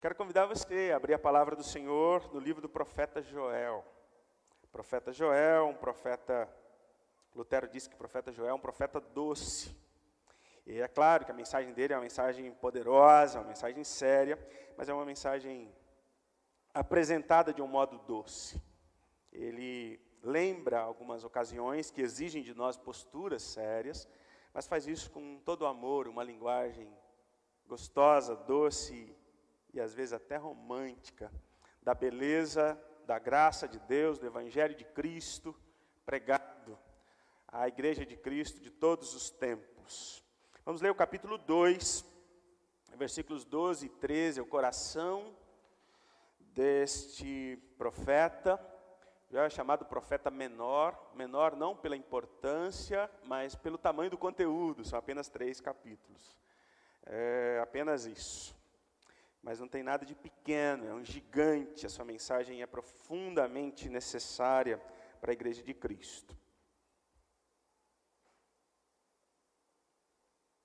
Quero convidar você a abrir a palavra do Senhor no livro do profeta Joel. Profeta Joel, um profeta, Lutero disse que o profeta Joel é um profeta doce. E é claro que a mensagem dele é uma mensagem poderosa, uma mensagem séria, mas é uma mensagem apresentada de um modo doce. Ele lembra algumas ocasiões que exigem de nós posturas sérias, mas faz isso com todo amor, uma linguagem gostosa, doce e às vezes até romântica, da beleza, da graça de Deus, do Evangelho de Cristo, pregado à Igreja de Cristo de todos os tempos. Vamos ler o capítulo 2, versículos 12 e 13, é o coração deste profeta, já chamado profeta menor, menor não pela importância, mas pelo tamanho do conteúdo, são apenas três capítulos. É apenas isso mas não tem nada de pequeno, é um gigante. A sua mensagem é profundamente necessária para a igreja de Cristo.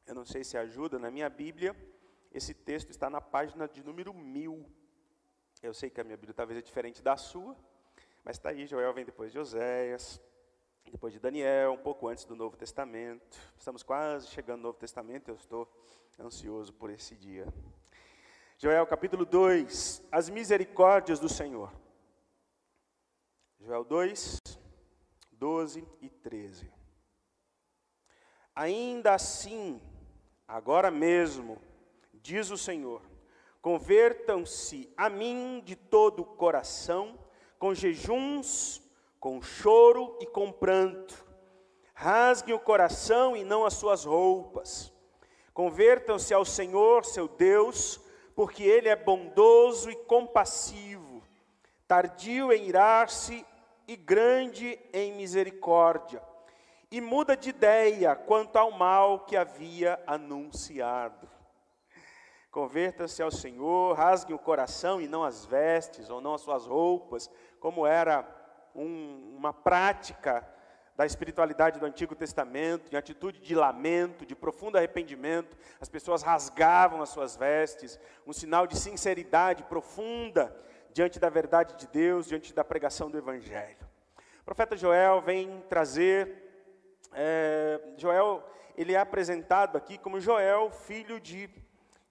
Eu não sei se ajuda, na minha Bíblia, esse texto está na página de número mil. Eu sei que a minha Bíblia talvez é diferente da sua, mas está aí, Joel vem depois de Oséias, depois de Daniel, um pouco antes do Novo Testamento. Estamos quase chegando no Novo Testamento, eu estou ansioso por esse dia. Joel capítulo 2, as misericórdias do Senhor. Joel 2, 12 e 13. Ainda assim, agora mesmo, diz o Senhor, convertam-se a mim de todo o coração, com jejuns, com choro e com pranto. Rasguem o coração e não as suas roupas. Convertam-se ao Senhor, seu Deus, porque ele é bondoso e compassivo, tardio em irar-se e grande em misericórdia, e muda de ideia quanto ao mal que havia anunciado. Converta-se ao Senhor, rasgue o coração e não as vestes, ou não as suas roupas, como era um, uma prática da espiritualidade do Antigo Testamento, em atitude de lamento, de profundo arrependimento, as pessoas rasgavam as suas vestes, um sinal de sinceridade profunda diante da verdade de Deus, diante da pregação do Evangelho. O profeta Joel vem trazer, é, Joel, ele é apresentado aqui como Joel, filho de,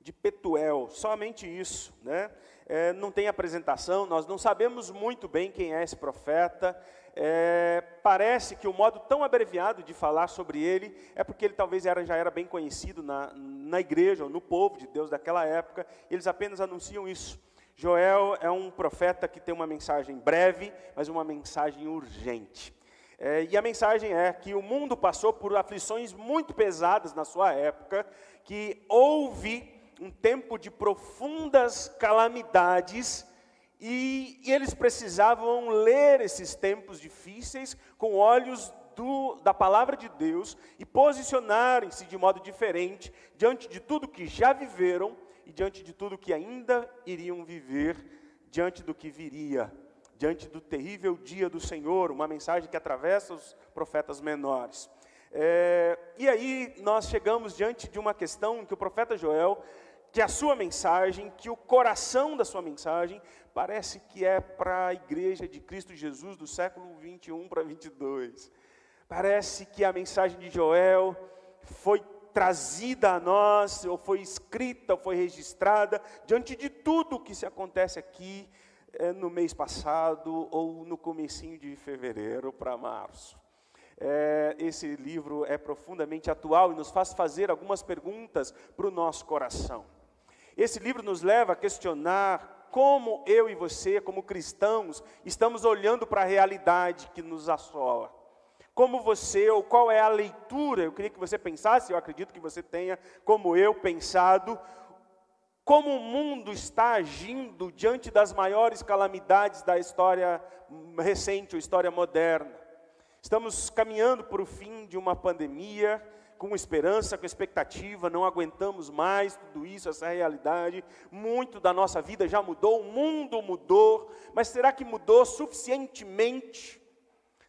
de Petuel, somente isso, né? É, não tem apresentação, nós não sabemos muito bem quem é esse profeta, é, parece que o modo tão abreviado de falar sobre ele é porque ele talvez era, já era bem conhecido na, na igreja, ou no povo de Deus daquela época, eles apenas anunciam isso. Joel é um profeta que tem uma mensagem breve, mas uma mensagem urgente. É, e a mensagem é que o mundo passou por aflições muito pesadas na sua época, que houve um tempo de profundas calamidades e, e eles precisavam ler esses tempos difíceis com olhos do, da palavra de Deus e posicionarem-se de modo diferente diante de tudo que já viveram e diante de tudo que ainda iriam viver, diante do que viria, diante do terrível dia do Senhor, uma mensagem que atravessa os profetas menores. É, e aí nós chegamos diante de uma questão que o profeta Joel que a sua mensagem, que o coração da sua mensagem, parece que é para a igreja de Cristo Jesus do século 21 para 22. Parece que a mensagem de Joel foi trazida a nós, ou foi escrita, ou foi registrada, diante de tudo o que se acontece aqui é, no mês passado, ou no comecinho de fevereiro para março. É, esse livro é profundamente atual e nos faz fazer algumas perguntas para o nosso coração. Esse livro nos leva a questionar como eu e você, como cristãos, estamos olhando para a realidade que nos assola. Como você, ou qual é a leitura, eu queria que você pensasse, eu acredito que você tenha, como eu, pensado, como o mundo está agindo diante das maiores calamidades da história recente, ou história moderna. Estamos caminhando para o fim de uma pandemia, com esperança, com expectativa, não aguentamos mais tudo isso, essa realidade. Muito da nossa vida já mudou, o mundo mudou, mas será que mudou suficientemente?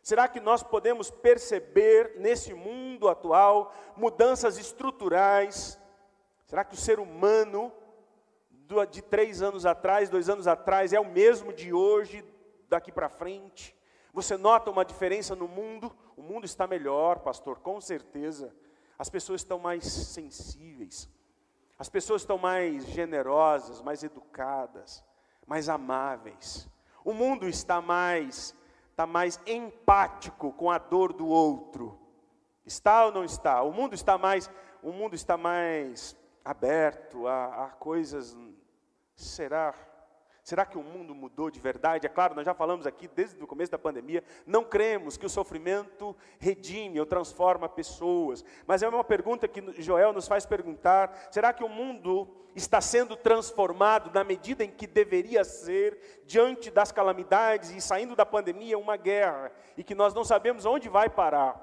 Será que nós podemos perceber nesse mundo atual mudanças estruturais? Será que o ser humano de três anos atrás, dois anos atrás, é o mesmo de hoje, daqui para frente? Você nota uma diferença no mundo? O mundo está melhor, pastor, com certeza. As pessoas estão mais sensíveis, as pessoas estão mais generosas, mais educadas, mais amáveis. O mundo está mais está mais empático com a dor do outro. Está ou não está? O mundo está mais o mundo está mais aberto a, a coisas. Será? Será que o mundo mudou de verdade? É claro, nós já falamos aqui desde o começo da pandemia, não cremos que o sofrimento redime ou transforma pessoas. Mas é uma pergunta que Joel nos faz perguntar: será que o mundo está sendo transformado na medida em que deveria ser diante das calamidades e saindo da pandemia uma guerra e que nós não sabemos onde vai parar?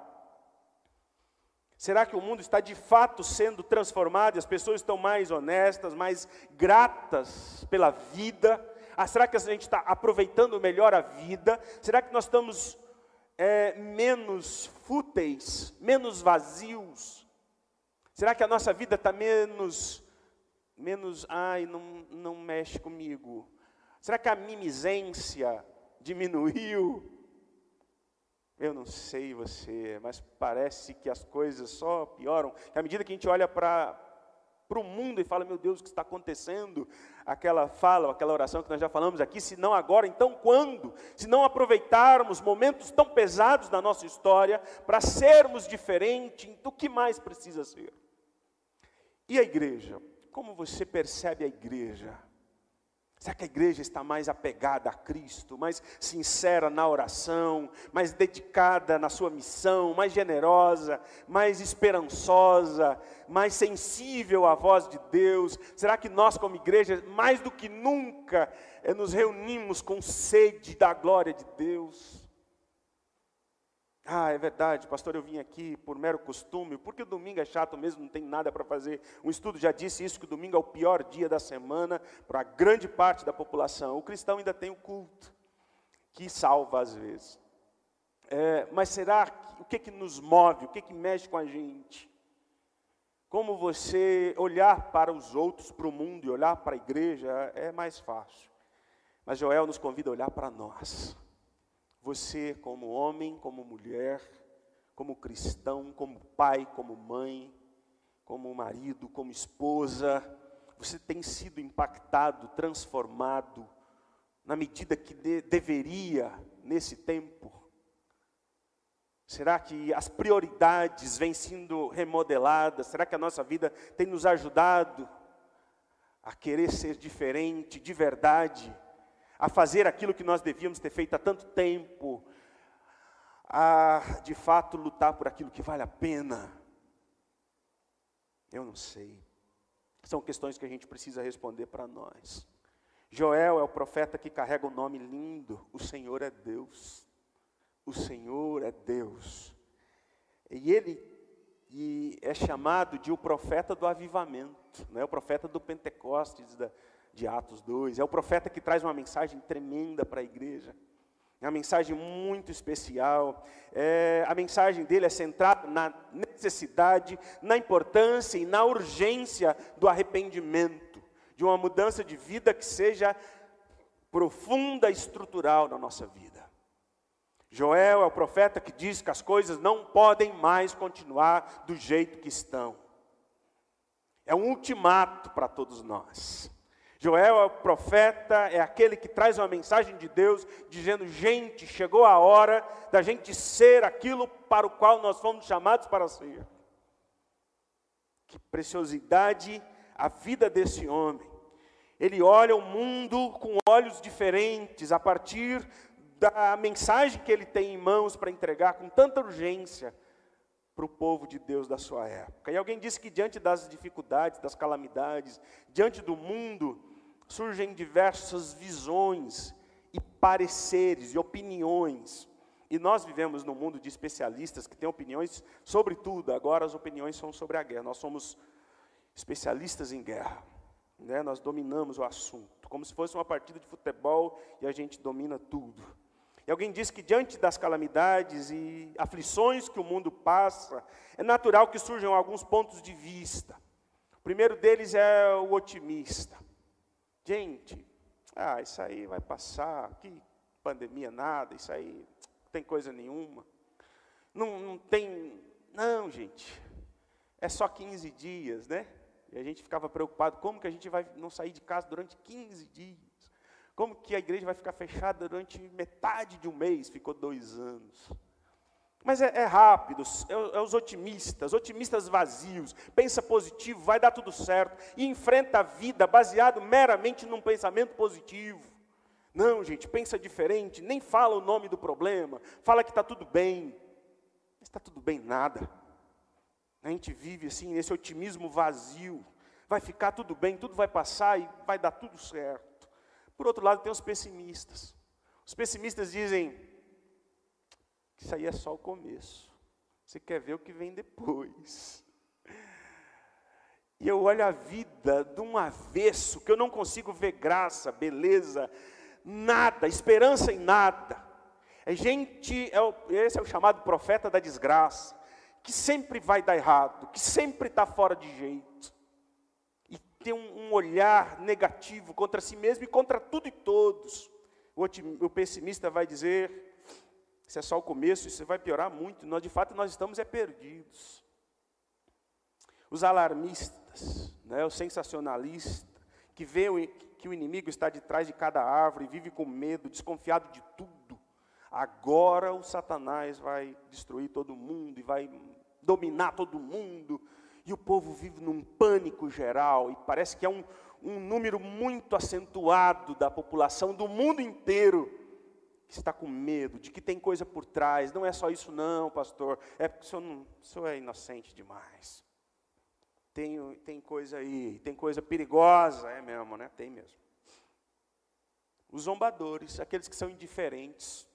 Será que o mundo está de fato sendo transformado e as pessoas estão mais honestas, mais gratas pela vida? Ah, será que a gente está aproveitando melhor a vida? Será que nós estamos é, menos fúteis, menos vazios? Será que a nossa vida está menos, menos, ai, não, não mexe comigo? Será que a mimizência diminuiu? Eu não sei você, mas parece que as coisas só pioram. À medida que a gente olha para o mundo e fala, meu Deus, o que está acontecendo? Aquela fala, aquela oração que nós já falamos aqui, se não agora, então quando? Se não aproveitarmos momentos tão pesados da nossa história para sermos diferentes, então o que mais precisa ser? E a igreja? Como você percebe a igreja? Será que a igreja está mais apegada a Cristo, mais sincera na oração, mais dedicada na sua missão, mais generosa, mais esperançosa, mais sensível à voz de Deus? Será que nós, como igreja, mais do que nunca, eh, nos reunimos com sede da glória de Deus? Ah, é verdade, pastor, eu vim aqui por mero costume, porque o domingo é chato mesmo, não tem nada para fazer. Um estudo já disse isso, que o domingo é o pior dia da semana para grande parte da população. O cristão ainda tem o culto, que salva às vezes. É, mas será, que, o que que nos move, o que que mexe com a gente? Como você olhar para os outros, para o mundo e olhar para a igreja é mais fácil. Mas Joel nos convida a olhar para nós. Você, como homem, como mulher, como cristão, como pai, como mãe, como marido, como esposa, você tem sido impactado, transformado, na medida que de, deveria nesse tempo? Será que as prioridades vêm sendo remodeladas? Será que a nossa vida tem nos ajudado a querer ser diferente, de verdade? A fazer aquilo que nós devíamos ter feito há tanto tempo, a de fato lutar por aquilo que vale a pena? Eu não sei. São questões que a gente precisa responder para nós. Joel é o profeta que carrega o um nome lindo: O Senhor é Deus. O Senhor é Deus. E ele e é chamado de o profeta do avivamento, não é o profeta do Pentecostes, da, de Atos 2. É o profeta que traz uma mensagem tremenda para a igreja. É uma mensagem muito especial. É, a mensagem dele é centrada na necessidade, na importância e na urgência do arrependimento, de uma mudança de vida que seja profunda e estrutural na nossa vida. Joel é o profeta que diz que as coisas não podem mais continuar do jeito que estão. É um ultimato para todos nós. Joel é o profeta, é aquele que traz uma mensagem de Deus, dizendo: gente, chegou a hora da gente ser aquilo para o qual nós fomos chamados para ser. Que preciosidade a vida desse homem. Ele olha o mundo com olhos diferentes, a partir da mensagem que ele tem em mãos para entregar com tanta urgência para o povo de Deus da sua época. E alguém disse que diante das dificuldades, das calamidades, diante do mundo, surgem diversas visões e pareceres e opiniões. E nós vivemos num mundo de especialistas que têm opiniões sobre tudo. Agora as opiniões são sobre a guerra. Nós somos especialistas em guerra. Né? Nós dominamos o assunto, como se fosse uma partida de futebol e a gente domina tudo. E alguém diz que diante das calamidades e aflições que o mundo passa, é natural que surjam alguns pontos de vista. O primeiro deles é o otimista. Gente, ah, isso aí vai passar, que pandemia nada, isso aí não tem coisa nenhuma. Não, não tem, não, gente, é só 15 dias, né? E a gente ficava preocupado, como que a gente vai não sair de casa durante 15 dias? Como que a igreja vai ficar fechada durante metade de um mês? Ficou dois anos. Mas é, é rápido, é, é, os otimistas, otimistas vazios, pensa positivo, vai dar tudo certo, e enfrenta a vida baseado meramente num pensamento positivo. Não, gente, pensa diferente, nem fala o nome do problema, fala que está tudo bem. Mas está tudo bem nada. A gente vive assim, nesse otimismo vazio. Vai ficar tudo bem, tudo vai passar e vai dar tudo certo. Por outro lado, tem os pessimistas. Os pessimistas dizem, isso aí é só o começo. Você quer ver o que vem depois. E eu olho a vida de um avesso, que eu não consigo ver graça, beleza, nada, esperança em nada. É gente, é o, esse é o chamado profeta da desgraça, que sempre vai dar errado, que sempre está fora de jeito. E tem um, um, olhar negativo contra si mesmo e contra tudo e todos. O, o pessimista vai dizer, isso é só o começo, isso vai piorar muito. Nós, de fato, nós estamos é perdidos. Os alarmistas, né, o sensacionalista, que vê o, que o inimigo está de trás de cada árvore, vive com medo, desconfiado de tudo. Agora o Satanás vai destruir todo mundo e vai dominar todo mundo. E o povo vive num pânico geral, e parece que é um, um número muito acentuado da população do mundo inteiro está com medo, de que tem coisa por trás. Não é só isso, não, pastor. É porque o senhor, não, o senhor é inocente demais. Tem, tem coisa aí, tem coisa perigosa, é mesmo, né? Tem mesmo. Os zombadores, aqueles que são indiferentes.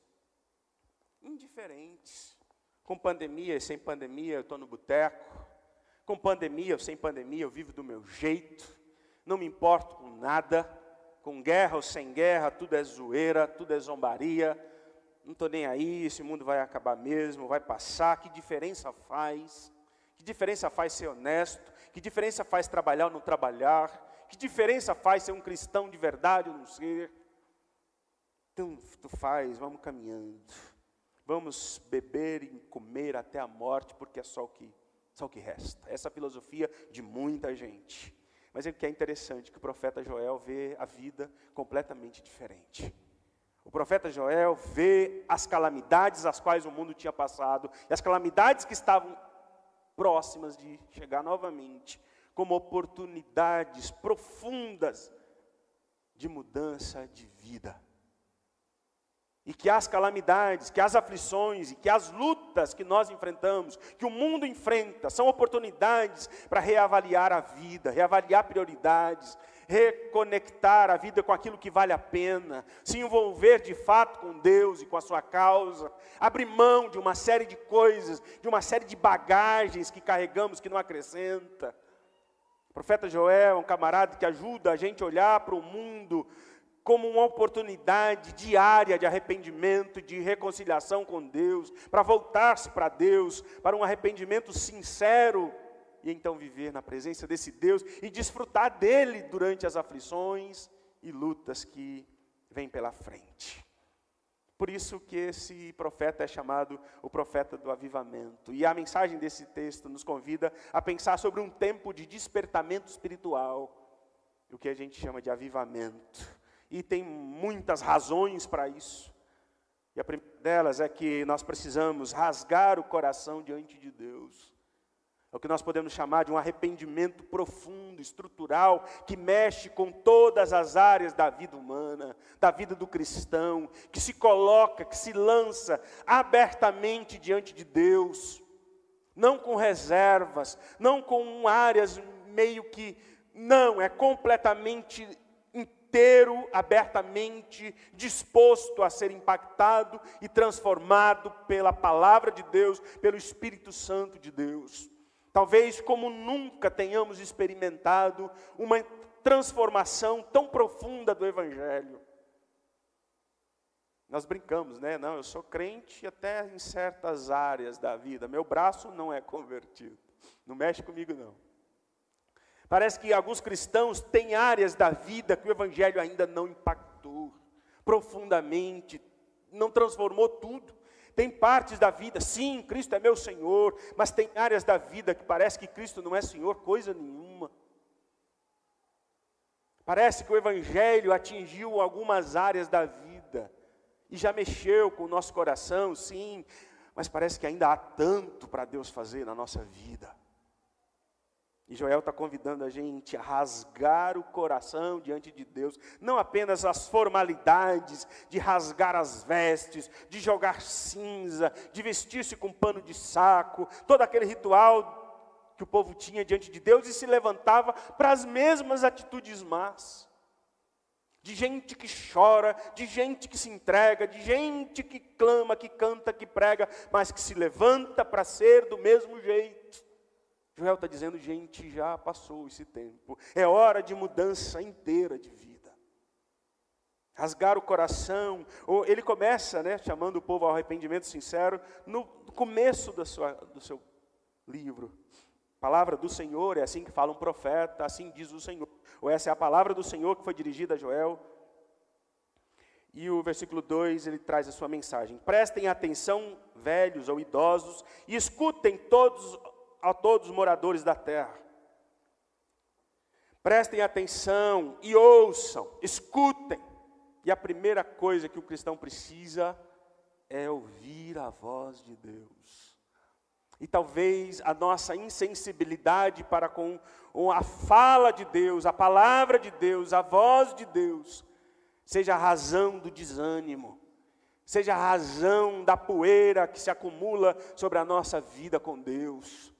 Indiferentes. Com pandemia e sem pandemia, eu estou no boteco. Com pandemia ou sem pandemia, eu vivo do meu jeito. Não me importo com nada com guerra ou sem guerra, tudo é zoeira, tudo é zombaria, não estou nem aí, esse mundo vai acabar mesmo, vai passar, que diferença faz? Que diferença faz ser honesto? Que diferença faz trabalhar ou não trabalhar? Que diferença faz ser um cristão de verdade ou não ser? Então, tu faz, vamos caminhando. Vamos beber e comer até a morte, porque é só o que, só o que resta. Essa é filosofia de muita gente. Mas o que é interessante que o profeta Joel vê a vida completamente diferente. O profeta Joel vê as calamidades às quais o mundo tinha passado, e as calamidades que estavam próximas de chegar novamente, como oportunidades profundas de mudança de vida e que as calamidades, que as aflições e que as lutas que nós enfrentamos, que o mundo enfrenta, são oportunidades para reavaliar a vida, reavaliar prioridades, reconectar a vida com aquilo que vale a pena, se envolver de fato com Deus e com a sua causa, abrir mão de uma série de coisas, de uma série de bagagens que carregamos que não acrescenta. O profeta Joel é um camarada que ajuda a gente a olhar para o mundo como uma oportunidade diária de arrependimento, de reconciliação com Deus, para voltar-se para Deus, para um arrependimento sincero, e então viver na presença desse Deus e desfrutar dele durante as aflições e lutas que vêm pela frente. Por isso que esse profeta é chamado o profeta do avivamento. E a mensagem desse texto nos convida a pensar sobre um tempo de despertamento espiritual, o que a gente chama de avivamento e tem muitas razões para isso. E a primeira delas é que nós precisamos rasgar o coração diante de Deus. É o que nós podemos chamar de um arrependimento profundo, estrutural, que mexe com todas as áreas da vida humana, da vida do cristão, que se coloca, que se lança abertamente diante de Deus, não com reservas, não com áreas meio que. Não, é completamente inteiro, abertamente disposto a ser impactado e transformado pela palavra de Deus, pelo Espírito Santo de Deus. Talvez como nunca tenhamos experimentado uma transformação tão profunda do Evangelho. Nós brincamos, né? Não, eu sou crente até em certas áreas da vida. Meu braço não é convertido. Não mexe comigo, não. Parece que alguns cristãos têm áreas da vida que o Evangelho ainda não impactou profundamente, não transformou tudo. Tem partes da vida, sim, Cristo é meu Senhor, mas tem áreas da vida que parece que Cristo não é Senhor coisa nenhuma. Parece que o Evangelho atingiu algumas áreas da vida e já mexeu com o nosso coração, sim, mas parece que ainda há tanto para Deus fazer na nossa vida. E Joel está convidando a gente a rasgar o coração diante de Deus, não apenas as formalidades de rasgar as vestes, de jogar cinza, de vestir-se com pano de saco, todo aquele ritual que o povo tinha diante de Deus e se levantava para as mesmas atitudes más. De gente que chora, de gente que se entrega, de gente que clama, que canta, que prega, mas que se levanta para ser do mesmo jeito. Joel está dizendo, gente, já passou esse tempo. É hora de mudança inteira de vida. Rasgar o coração. Ou ele começa, né, chamando o povo ao arrependimento sincero no começo da sua, do seu livro. Palavra do Senhor, é assim que fala um profeta, assim diz o Senhor. Ou essa é a palavra do Senhor que foi dirigida a Joel. E o versículo 2 ele traz a sua mensagem: Prestem atenção, velhos ou idosos, e escutem todos a todos os moradores da terra. Prestem atenção e ouçam, escutem. E a primeira coisa que o cristão precisa é ouvir a voz de Deus. E talvez a nossa insensibilidade para com a fala de Deus, a palavra de Deus, a voz de Deus, seja a razão do desânimo, seja a razão da poeira que se acumula sobre a nossa vida com Deus.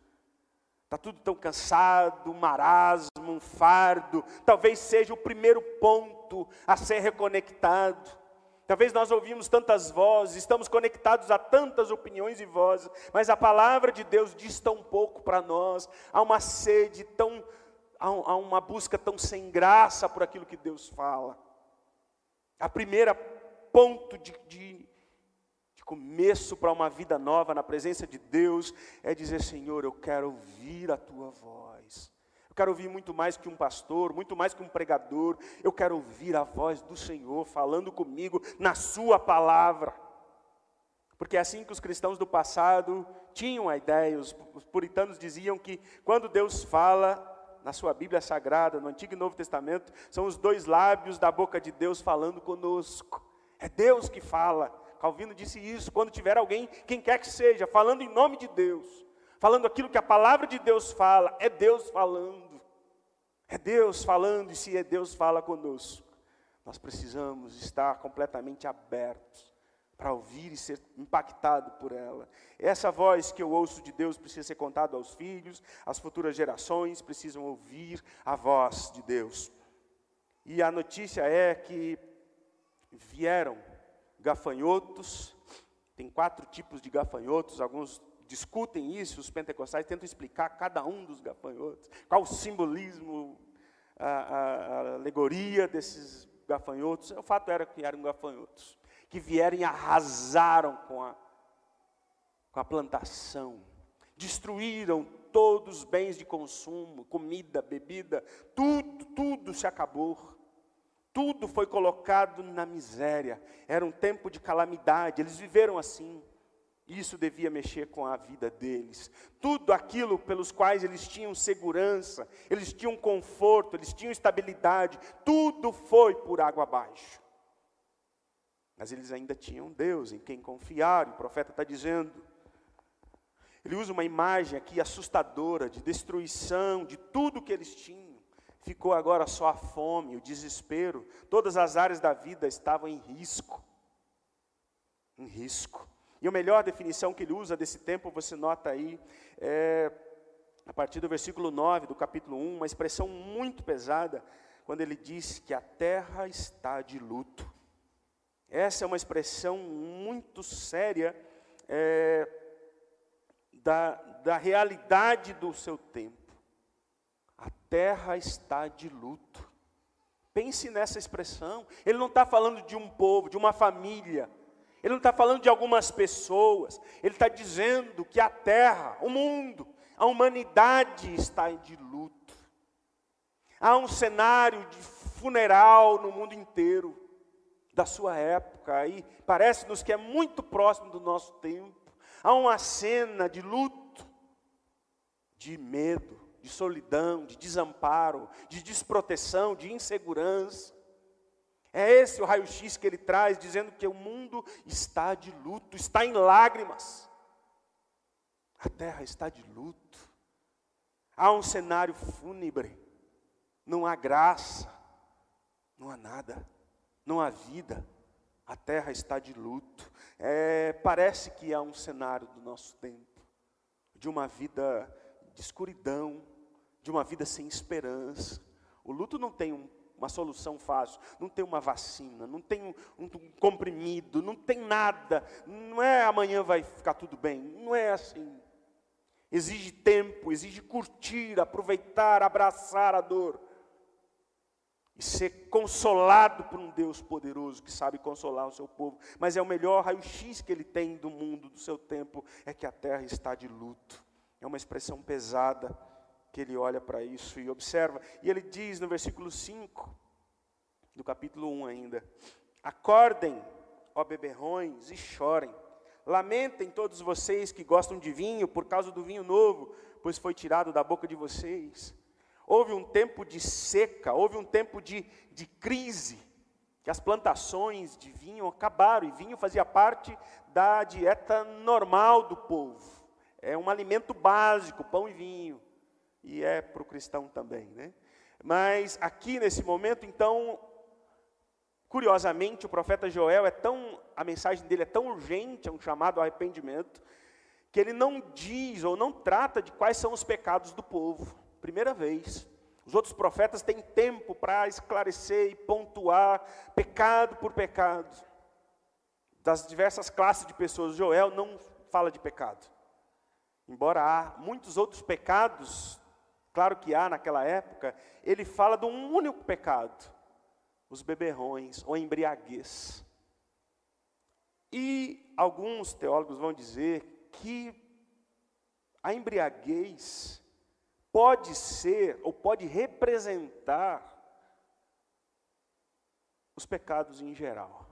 Está tudo tão cansado, um marasmo, um fardo. Talvez seja o primeiro ponto a ser reconectado. Talvez nós ouvimos tantas vozes, estamos conectados a tantas opiniões e vozes, mas a palavra de Deus diz tão pouco para nós. Há uma sede tão, há uma busca tão sem graça por aquilo que Deus fala. A primeira ponto de, de começo para uma vida nova na presença de Deus é dizer: Senhor, eu quero ouvir a tua voz. Eu quero ouvir muito mais que um pastor, muito mais que um pregador. Eu quero ouvir a voz do Senhor falando comigo na Sua palavra. Porque é assim que os cristãos do passado tinham a ideia, os, os puritanos diziam que quando Deus fala, na sua Bíblia Sagrada, no Antigo e Novo Testamento, são os dois lábios da boca de Deus falando conosco. É Deus que fala. Calvino disse isso, quando tiver alguém, quem quer que seja, falando em nome de Deus, falando aquilo que a palavra de Deus fala, é Deus falando. É Deus falando, e se é Deus fala conosco, nós precisamos estar completamente abertos para ouvir e ser impactado por ela. Essa voz que eu ouço de Deus precisa ser contada aos filhos, as futuras gerações precisam ouvir a voz de Deus. E a notícia é que vieram gafanhotos. Tem quatro tipos de gafanhotos, alguns discutem isso, os pentecostais tentam explicar cada um dos gafanhotos, qual o simbolismo, a, a, a alegoria desses gafanhotos. O fato era que eram gafanhotos, que vieram e arrasaram com a, com a plantação, destruíram todos os bens de consumo, comida, bebida, tudo, tudo se acabou tudo foi colocado na miséria. Era um tempo de calamidade, eles viveram assim. Isso devia mexer com a vida deles. Tudo aquilo pelos quais eles tinham segurança, eles tinham conforto, eles tinham estabilidade, tudo foi por água abaixo. Mas eles ainda tinham Deus em quem confiar, o profeta está dizendo. Ele usa uma imagem aqui assustadora de destruição de tudo que eles tinham. Ficou agora só a fome, o desespero. Todas as áreas da vida estavam em risco. Em risco. E a melhor definição que ele usa desse tempo, você nota aí, é, a partir do versículo 9 do capítulo 1, uma expressão muito pesada, quando ele diz que a terra está de luto. Essa é uma expressão muito séria é, da, da realidade do seu tempo terra está de luto. Pense nessa expressão. Ele não está falando de um povo, de uma família. Ele não está falando de algumas pessoas. Ele está dizendo que a terra, o mundo, a humanidade está de luto. Há um cenário de funeral no mundo inteiro da sua época, e parece-nos que é muito próximo do nosso tempo. Há uma cena de luto, de medo, de solidão, de desamparo, de desproteção, de insegurança. É esse o raio-x que ele traz, dizendo que o mundo está de luto, está em lágrimas. A terra está de luto. Há um cenário fúnebre. Não há graça, não há nada, não há vida. A terra está de luto. É, parece que há um cenário do nosso tempo, de uma vida de escuridão, de uma vida sem esperança. O luto não tem um, uma solução fácil, não tem uma vacina, não tem um, um, comprimido, não tem nada. Não é amanhã vai ficar tudo bem, não é assim. Exige tempo, exige curtir, aproveitar, abraçar a dor e ser consolado por um Deus poderoso que sabe consolar o seu povo. Mas é o melhor raio-x que ele tem do mundo, do seu tempo, é que a terra está de luto. É uma expressão pesada que ele olha para isso e observa. E ele diz no versículo 5, do capítulo 1 ainda: Acordem, ó beberrões, e chorem. Lamentem todos vocês que gostam de vinho por causa do vinho novo, pois foi tirado da boca de vocês. Houve um tempo de seca, houve um tempo de, de crise, que as plantações de vinho acabaram, e vinho fazia parte da dieta normal do povo. É um alimento básico, pão e vinho e é para o cristão também, né? Mas aqui nesse momento, então, curiosamente, o profeta Joel é tão, a mensagem dele é tão urgente, é um chamado ao arrependimento, que ele não diz ou não trata de quais são os pecados do povo. Primeira vez. Os outros profetas têm tempo para esclarecer e pontuar pecado por pecado. Das diversas classes de pessoas, Joel não fala de pecado. Embora há muitos outros pecados claro que há naquela época, ele fala de um único pecado: os beberrões ou embriaguez. E alguns teólogos vão dizer que a embriaguez pode ser ou pode representar os pecados em geral.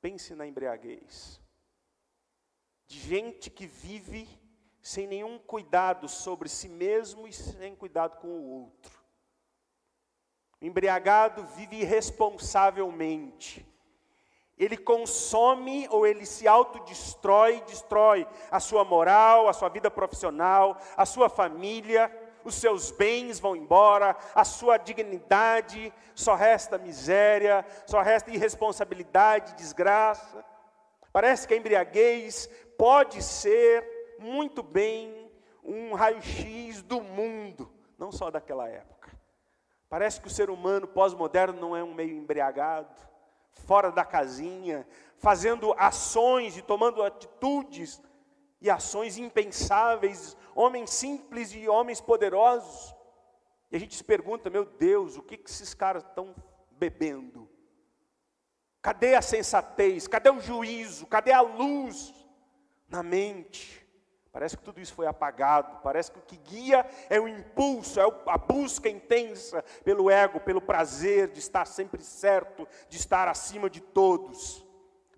Pense na embriaguez. De gente que vive sem nenhum cuidado sobre si mesmo e sem cuidado com o outro. O embriagado vive irresponsavelmente. Ele consome ou ele se autodestrói, destrói a sua moral, a sua vida profissional, a sua família, os seus bens vão embora, a sua dignidade, só resta miséria, só resta irresponsabilidade, desgraça. Parece que a embriaguez pode ser muito bem um raio-x do mundo, não só daquela época. Parece que o ser humano pós-moderno não é um meio embriagado, fora da casinha, fazendo ações e tomando atitudes e ações impensáveis, homens simples e homens poderosos. E a gente se pergunta, meu Deus, o que, que esses caras estão bebendo? Cadê a sensatez? Cadê o juízo? Cadê a luz na mente? Parece que tudo isso foi apagado. Parece que o que guia é o impulso, é a busca intensa pelo ego, pelo prazer de estar sempre certo, de estar acima de todos.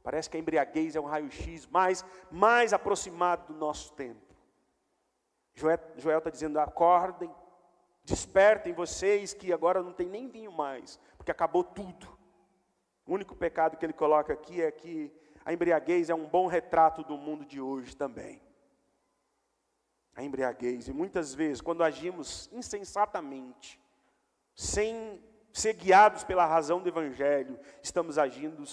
Parece que a embriaguez é um raio-x mais, mais aproximado do nosso tempo. Joel está dizendo: acordem, despertem vocês que agora não tem nem vinho mais, porque acabou tudo. O único pecado que ele coloca aqui é que a embriaguez é um bom retrato do mundo de hoje também a embriaguez. E muitas vezes, quando agimos insensatamente, sem ser guiados pela razão do Evangelho, estamos agindo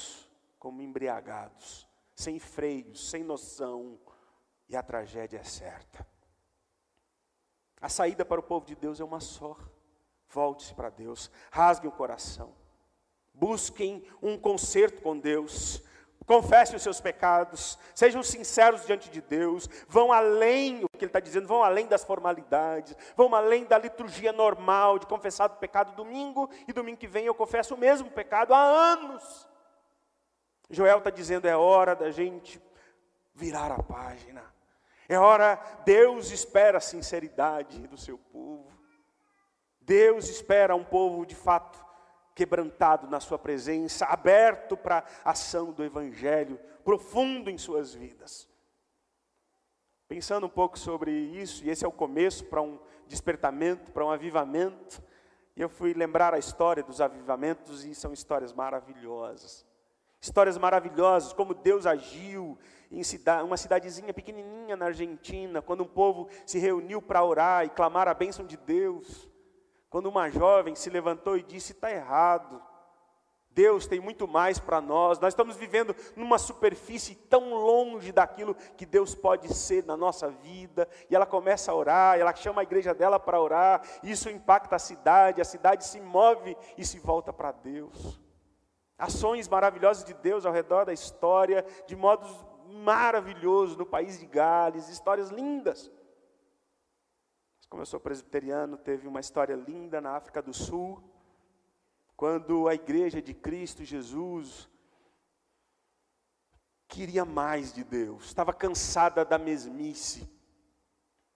como embriagados, sem freios, sem noção, e a tragédia é certa. A saída para o povo de Deus é uma só. Volte-se para Deus, rasguem o coração, busquem um conserto com Deus, confessem os seus pecados, sejam sinceros diante de Deus, vão além, o que ele está dizendo, vão além das formalidades, vão além da liturgia normal de confessar o pecado domingo e domingo que vem eu confesso o mesmo pecado há anos. Joel está dizendo, é hora da gente virar a página, é hora, Deus espera a sinceridade do seu povo. Deus espera um povo de fato quebrantado na sua presença, aberto para a ação do evangelho, profundo em suas vidas. Pensando um pouco sobre isso, e esse é o começo para um despertamento, para um avivamento, eu fui lembrar a história dos avivamentos e são histórias maravilhosas. Histórias maravilhosas, como Deus agiu em uma cidadezinha pequenininha na Argentina, quando um povo se reuniu para orar e clamar a bênção de Deus. Quando uma jovem se levantou e disse: está errado, Deus tem muito mais para nós. Nós estamos vivendo numa superfície tão longe daquilo que Deus pode ser na nossa vida. E ela começa a orar, ela chama a igreja dela para orar. Isso impacta a cidade, a cidade se move e se volta para Deus. Ações maravilhosas de Deus ao redor da história, de modos maravilhosos no país de Gales, histórias lindas. Como eu sou presbiteriano, teve uma história linda na África do Sul quando a igreja de Cristo Jesus queria mais de Deus, estava cansada da mesmice,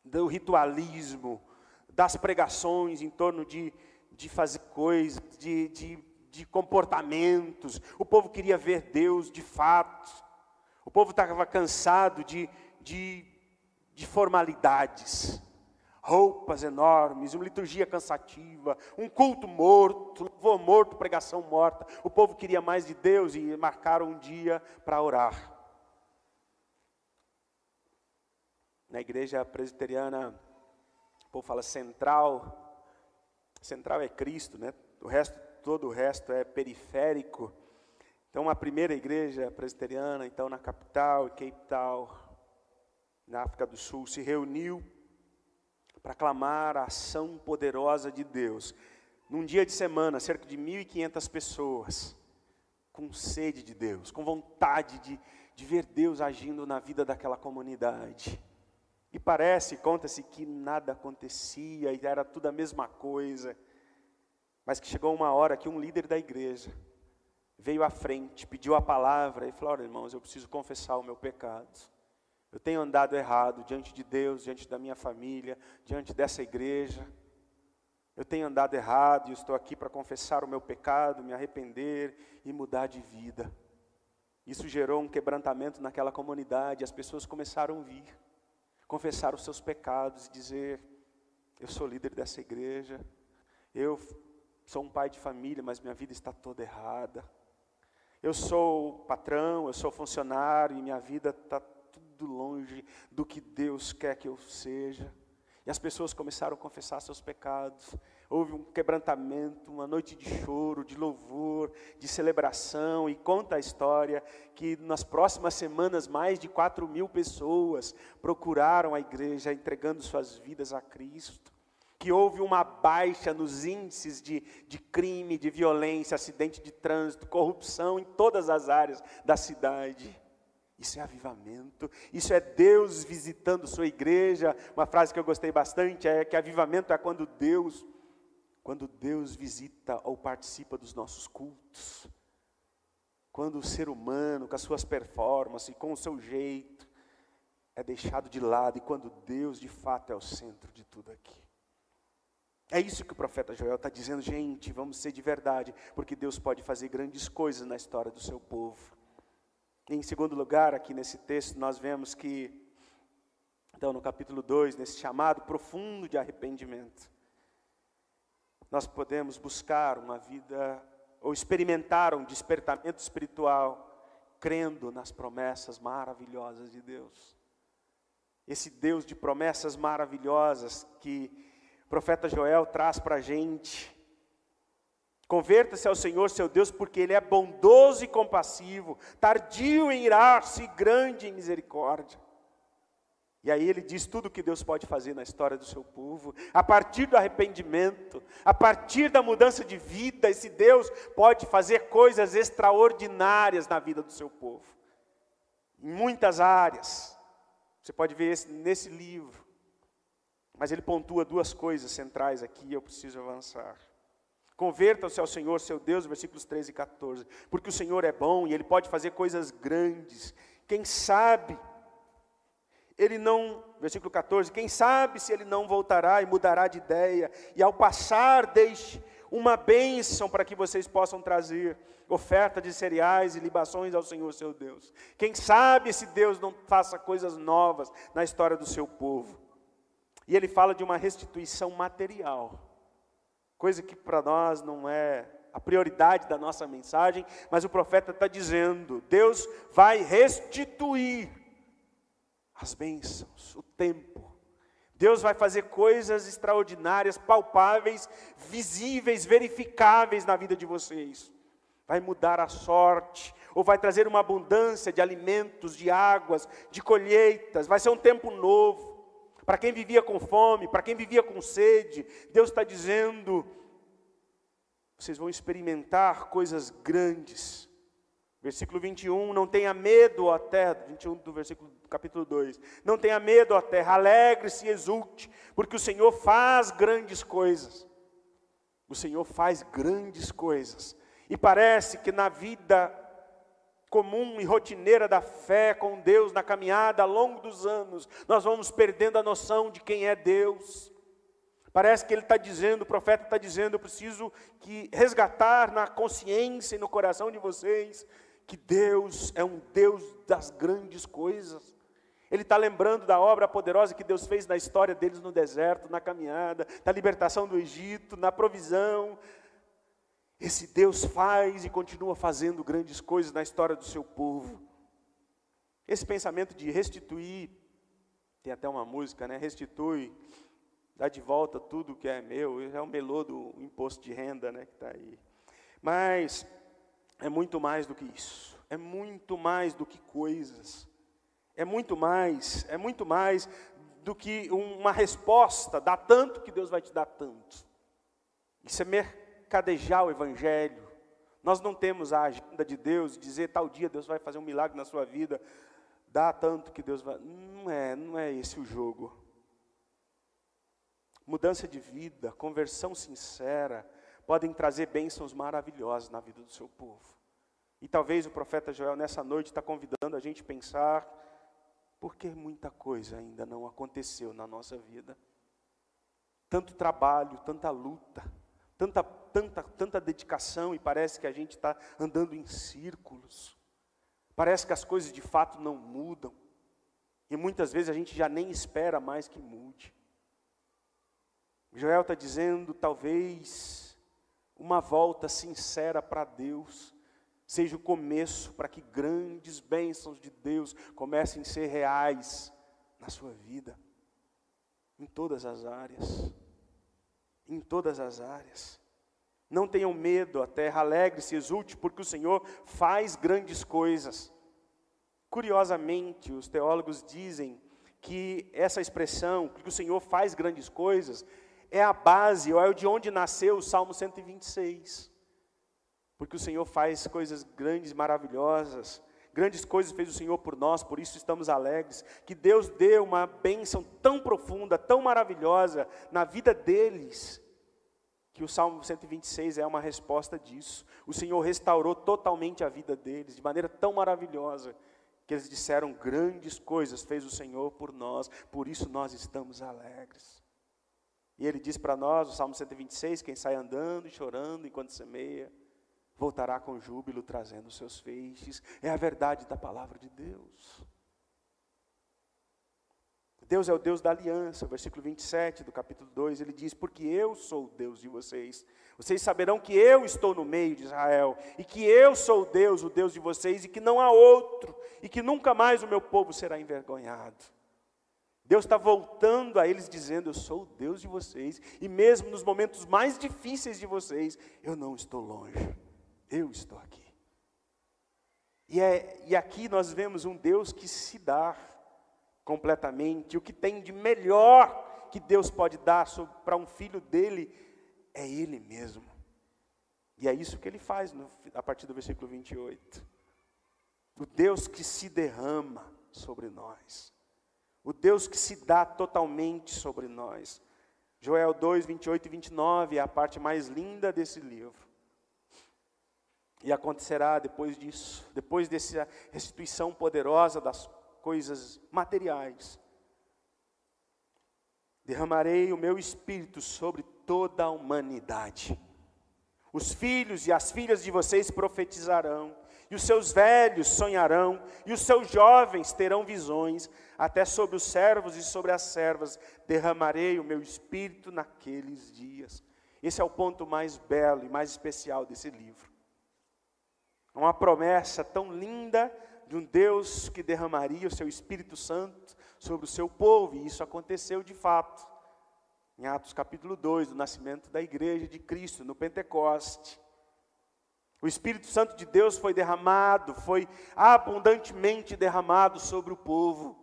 do ritualismo, das pregações em torno de, de fazer coisas, de, de, de comportamentos. O povo queria ver Deus de fato. O povo estava cansado de, de, de formalidades roupas enormes, uma liturgia cansativa, um culto morto, louvor morto, pregação morta. O povo queria mais de Deus e marcaram um dia para orar. Na igreja presbiteriana, o povo fala central. Central é Cristo, né? O resto, todo o resto é periférico. Então, a primeira igreja presbiteriana, então na capital, Cape Town, na África do Sul, se reuniu para clamar a ação poderosa de Deus. Num dia de semana, cerca de 1.500 pessoas, com sede de Deus, com vontade de, de ver Deus agindo na vida daquela comunidade. E parece, conta-se que nada acontecia e era tudo a mesma coisa. Mas que chegou uma hora que um líder da igreja veio à frente, pediu a palavra e falou: Olha, irmãos, eu preciso confessar o meu pecado. Eu tenho andado errado diante de Deus, diante da minha família, diante dessa igreja. Eu tenho andado errado e estou aqui para confessar o meu pecado, me arrepender e mudar de vida. Isso gerou um quebrantamento naquela comunidade, as pessoas começaram a vir, confessar os seus pecados e dizer: Eu sou líder dessa igreja, eu sou um pai de família, mas minha vida está toda errada. Eu sou patrão, eu sou funcionário e minha vida está longe do que Deus quer que eu seja. E as pessoas começaram a confessar seus pecados. Houve um quebrantamento, uma noite de choro, de louvor, de celebração. E conta a história que nas próximas semanas mais de 4 mil pessoas procuraram a igreja entregando suas vidas a Cristo. Que houve uma baixa nos índices de, de crime, de violência, acidente de trânsito, corrupção em todas as áreas da cidade. Isso é avivamento, isso é Deus visitando sua igreja. Uma frase que eu gostei bastante é que avivamento é quando Deus, quando Deus visita ou participa dos nossos cultos. Quando o ser humano, com as suas performances, com o seu jeito, é deixado de lado e quando Deus de fato é o centro de tudo aqui. É isso que o profeta Joel está dizendo, gente, vamos ser de verdade, porque Deus pode fazer grandes coisas na história do seu povo. Em segundo lugar, aqui nesse texto, nós vemos que, então, no capítulo 2, nesse chamado profundo de arrependimento, nós podemos buscar uma vida, ou experimentar um despertamento espiritual, crendo nas promessas maravilhosas de Deus. Esse Deus de promessas maravilhosas que o profeta Joel traz para a gente, Converta-se ao Senhor, seu Deus, porque Ele é bondoso e compassivo, tardio em irar-se, grande em misericórdia. E aí ele diz tudo o que Deus pode fazer na história do seu povo, a partir do arrependimento, a partir da mudança de vida, esse Deus pode fazer coisas extraordinárias na vida do seu povo, em muitas áreas. Você pode ver esse, nesse livro, mas ele pontua duas coisas centrais aqui, eu preciso avançar. Convertam-se ao Senhor, seu Deus, versículos 13 e 14. Porque o Senhor é bom e Ele pode fazer coisas grandes. Quem sabe, ele não, versículo 14, quem sabe se ele não voltará e mudará de ideia, e ao passar deixe uma bênção para que vocês possam trazer oferta de cereais e libações ao Senhor seu Deus. Quem sabe se Deus não faça coisas novas na história do seu povo. E ele fala de uma restituição material, coisa que para nós não é a prioridade da nossa mensagem, mas o profeta está dizendo: Deus vai restituir as bênçãos, o tempo. Deus vai fazer coisas extraordinárias, palpáveis, visíveis, verificáveis na vida de vocês. Vai mudar a sorte, ou vai trazer uma abundância de alimentos, de águas, de colheitas. Vai ser um tempo novo. Para quem vivia com fome, para quem vivia com sede, Deus está dizendo: vocês vão experimentar coisas grandes. Versículo 21, não tenha medo, ó terra, 21 do versículo capítulo 2. Não tenha medo, ó terra, alegre-se e exulte, porque o Senhor faz grandes coisas. O Senhor faz grandes coisas. E parece que na vida comum e rotineira da fé com Deus, na caminhada ao longo dos anos, nós vamos perdendo a noção de quem é Deus. Parece que ele está dizendo, o profeta está dizendo, eu preciso que resgatar na consciência e no coração de vocês que Deus é um Deus das grandes coisas. Ele está lembrando da obra poderosa que Deus fez na história deles no deserto, na caminhada, na libertação do Egito, na provisão. Esse Deus faz e continua fazendo grandes coisas na história do seu povo. Esse pensamento de restituir, tem até uma música, né? Restitui dá de volta tudo que é meu, é o melô do imposto de renda, né, que está aí. Mas é muito mais do que isso, é muito mais do que coisas, é muito mais, é muito mais do que uma resposta, dá tanto que Deus vai te dar tanto. Isso é mercadejar o Evangelho. Nós não temos a agenda de Deus, dizer tal dia Deus vai fazer um milagre na sua vida, dá tanto que Deus vai. Não é, não é esse o jogo mudança de vida, conversão sincera, podem trazer bênçãos maravilhosas na vida do seu povo. E talvez o profeta Joel nessa noite está convidando a gente a pensar, por que muita coisa ainda não aconteceu na nossa vida? Tanto trabalho, tanta luta, tanta, tanta, tanta dedicação, e parece que a gente está andando em círculos. Parece que as coisas de fato não mudam. E muitas vezes a gente já nem espera mais que mude. Joel está dizendo, talvez, uma volta sincera para Deus seja o começo para que grandes bênçãos de Deus comecem a ser reais na sua vida, em todas as áreas. Em todas as áreas. Não tenham medo, a terra alegre-se, exulte, porque o Senhor faz grandes coisas. Curiosamente, os teólogos dizem que essa expressão, que o Senhor faz grandes coisas, é a base, ou é de onde nasceu o Salmo 126. Porque o Senhor faz coisas grandes, maravilhosas. Grandes coisas fez o Senhor por nós, por isso estamos alegres. Que Deus deu uma bênção tão profunda, tão maravilhosa na vida deles, que o Salmo 126 é uma resposta disso. O Senhor restaurou totalmente a vida deles, de maneira tão maravilhosa, que eles disseram: grandes coisas fez o Senhor por nós, por isso nós estamos alegres. E ele diz para nós, o Salmo 126, quem sai andando e chorando enquanto semeia, voltará com júbilo trazendo os seus feixes. É a verdade da palavra de Deus. Deus é o Deus da aliança, versículo 27 do capítulo 2, ele diz: Porque eu sou o Deus de vocês. Vocês saberão que eu estou no meio de Israel, e que eu sou o Deus, o Deus de vocês, e que não há outro, e que nunca mais o meu povo será envergonhado. Deus está voltando a eles dizendo: Eu sou o Deus de vocês, e mesmo nos momentos mais difíceis de vocês, eu não estou longe, eu estou aqui. E, é, e aqui nós vemos um Deus que se dá completamente, o que tem de melhor que Deus pode dar para um filho dele é Ele mesmo. E é isso que ele faz no, a partir do versículo 28. O Deus que se derrama sobre nós o Deus que se dá totalmente sobre nós. Joel 2, 28 e 29 é a parte mais linda desse livro. E acontecerá depois disso, depois dessa restituição poderosa das coisas materiais, derramarei o meu espírito sobre toda a humanidade. Os filhos e as filhas de vocês profetizarão, e os seus velhos sonharão, e os seus jovens terão visões, até sobre os servos e sobre as servas derramarei o meu espírito naqueles dias. Esse é o ponto mais belo e mais especial desse livro. Uma promessa tão linda de um Deus que derramaria o seu Espírito Santo sobre o seu povo, e isso aconteceu de fato. Em Atos capítulo 2, do nascimento da igreja de Cristo, no Pentecoste. O Espírito Santo de Deus foi derramado, foi abundantemente derramado sobre o povo,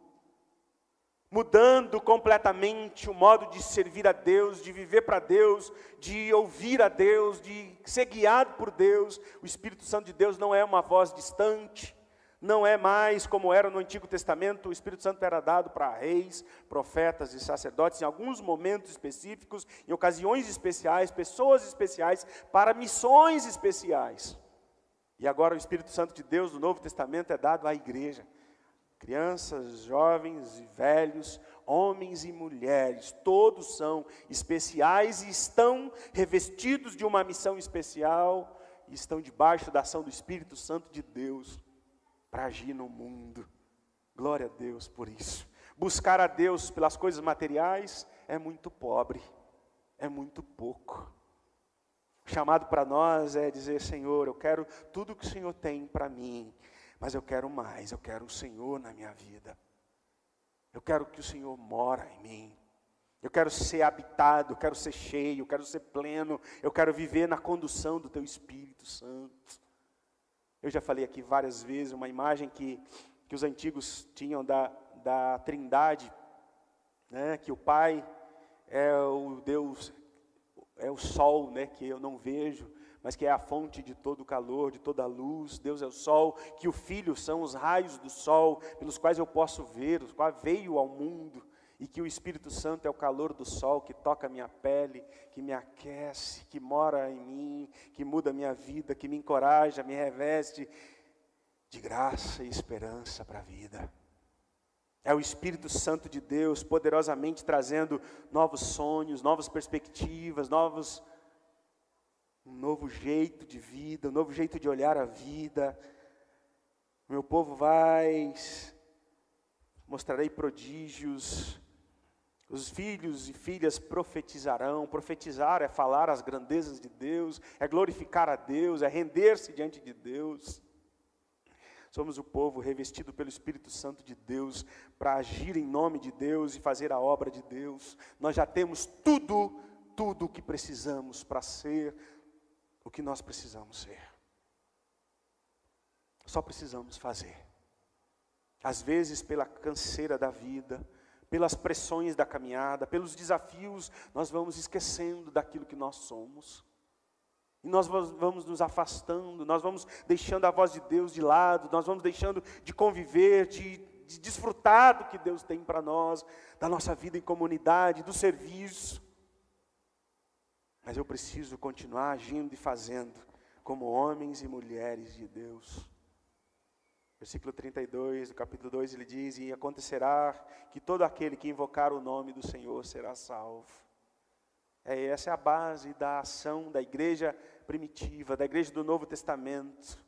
mudando completamente o modo de servir a Deus, de viver para Deus, de ouvir a Deus, de ser guiado por Deus. O Espírito Santo de Deus não é uma voz distante, não é mais como era no Antigo Testamento, o Espírito Santo era dado para reis, profetas e sacerdotes em alguns momentos específicos, em ocasiões especiais, pessoas especiais, para missões especiais. E agora o Espírito Santo de Deus do Novo Testamento é dado à igreja. Crianças, jovens e velhos, homens e mulheres, todos são especiais e estão revestidos de uma missão especial e estão debaixo da ação do Espírito Santo de Deus para agir no mundo. Glória a Deus por isso. Buscar a Deus pelas coisas materiais é muito pobre, é muito pouco. O chamado para nós é dizer: Senhor, eu quero tudo que o Senhor tem para mim, mas eu quero mais, eu quero o Senhor na minha vida. Eu quero que o Senhor mora em mim. Eu quero ser habitado, eu quero ser cheio, eu quero ser pleno, eu quero viver na condução do Teu Espírito Santo. Eu já falei aqui várias vezes uma imagem que, que os antigos tinham da, da trindade, né, que o Pai é o Deus, é o sol, né, que eu não vejo, mas que é a fonte de todo o calor, de toda a luz. Deus é o sol, que o Filho são os raios do sol, pelos quais eu posso ver, os quais veio ao mundo e que o Espírito Santo é o calor do sol que toca a minha pele, que me aquece, que mora em mim, que muda a minha vida, que me encoraja, me reveste de graça e esperança para a vida. É o Espírito Santo de Deus poderosamente trazendo novos sonhos, novas perspectivas, novos um novo jeito de vida, um novo jeito de olhar a vida. Meu povo vai mostrarei prodígios, os filhos e filhas profetizarão. Profetizar é falar as grandezas de Deus, é glorificar a Deus, é render-se diante de Deus. Somos o povo revestido pelo Espírito Santo de Deus para agir em nome de Deus e fazer a obra de Deus. Nós já temos tudo, tudo o que precisamos para ser o que nós precisamos ser. Só precisamos fazer. Às vezes, pela canseira da vida, pelas pressões da caminhada, pelos desafios, nós vamos esquecendo daquilo que nós somos. E nós vamos nos afastando, nós vamos deixando a voz de Deus de lado, nós vamos deixando de conviver, de, de desfrutar do que Deus tem para nós, da nossa vida em comunidade, do serviço. Mas eu preciso continuar agindo e fazendo como homens e mulheres de Deus. Versículo 32 do capítulo 2 ele diz: E acontecerá que todo aquele que invocar o nome do Senhor será salvo. É, essa é a base da ação da igreja primitiva, da igreja do Novo Testamento.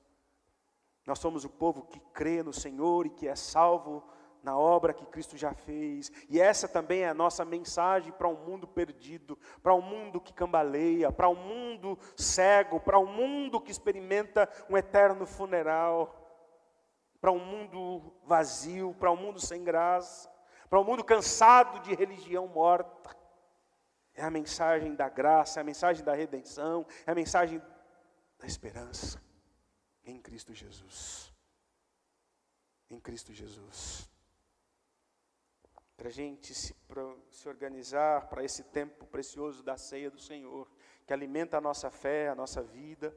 Nós somos o povo que crê no Senhor e que é salvo na obra que Cristo já fez. E essa também é a nossa mensagem para um mundo perdido, para um mundo que cambaleia, para um mundo cego, para um mundo que experimenta um eterno funeral para um mundo vazio, para um mundo sem graça, para um mundo cansado de religião morta. É a mensagem da graça, é a mensagem da redenção, é a mensagem da esperança em Cristo Jesus. Em Cristo Jesus. Para a gente se, se organizar para esse tempo precioso da ceia do Senhor, que alimenta a nossa fé, a nossa vida.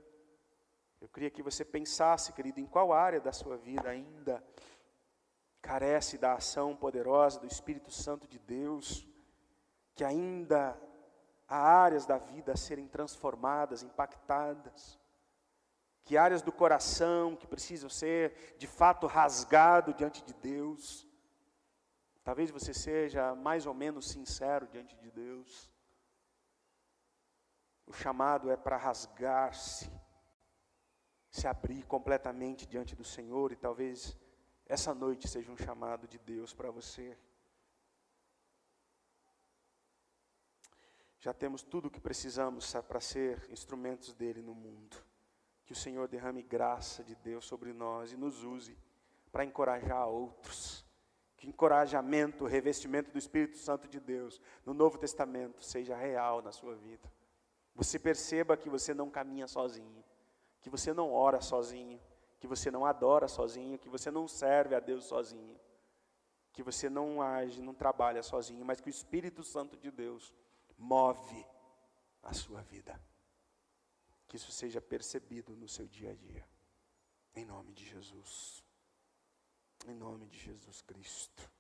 Eu queria que você pensasse, querido, em qual área da sua vida ainda carece da ação poderosa do Espírito Santo de Deus, que ainda há áreas da vida a serem transformadas, impactadas, que áreas do coração que precisam ser de fato rasgado diante de Deus. Talvez você seja mais ou menos sincero diante de Deus. O chamado é para rasgar-se, se abrir completamente diante do Senhor, e talvez essa noite seja um chamado de Deus para você. Já temos tudo o que precisamos para ser instrumentos dele no mundo. Que o Senhor derrame graça de Deus sobre nós e nos use para encorajar outros. Que encorajamento, revestimento do Espírito Santo de Deus no Novo Testamento seja real na sua vida. Você perceba que você não caminha sozinho, que você não ora sozinho, que você não adora sozinho, que você não serve a Deus sozinho, que você não age, não trabalha sozinho, mas que o Espírito Santo de Deus move a sua vida. Que isso seja percebido no seu dia a dia. Em nome de Jesus. Em nome de Jesus Cristo.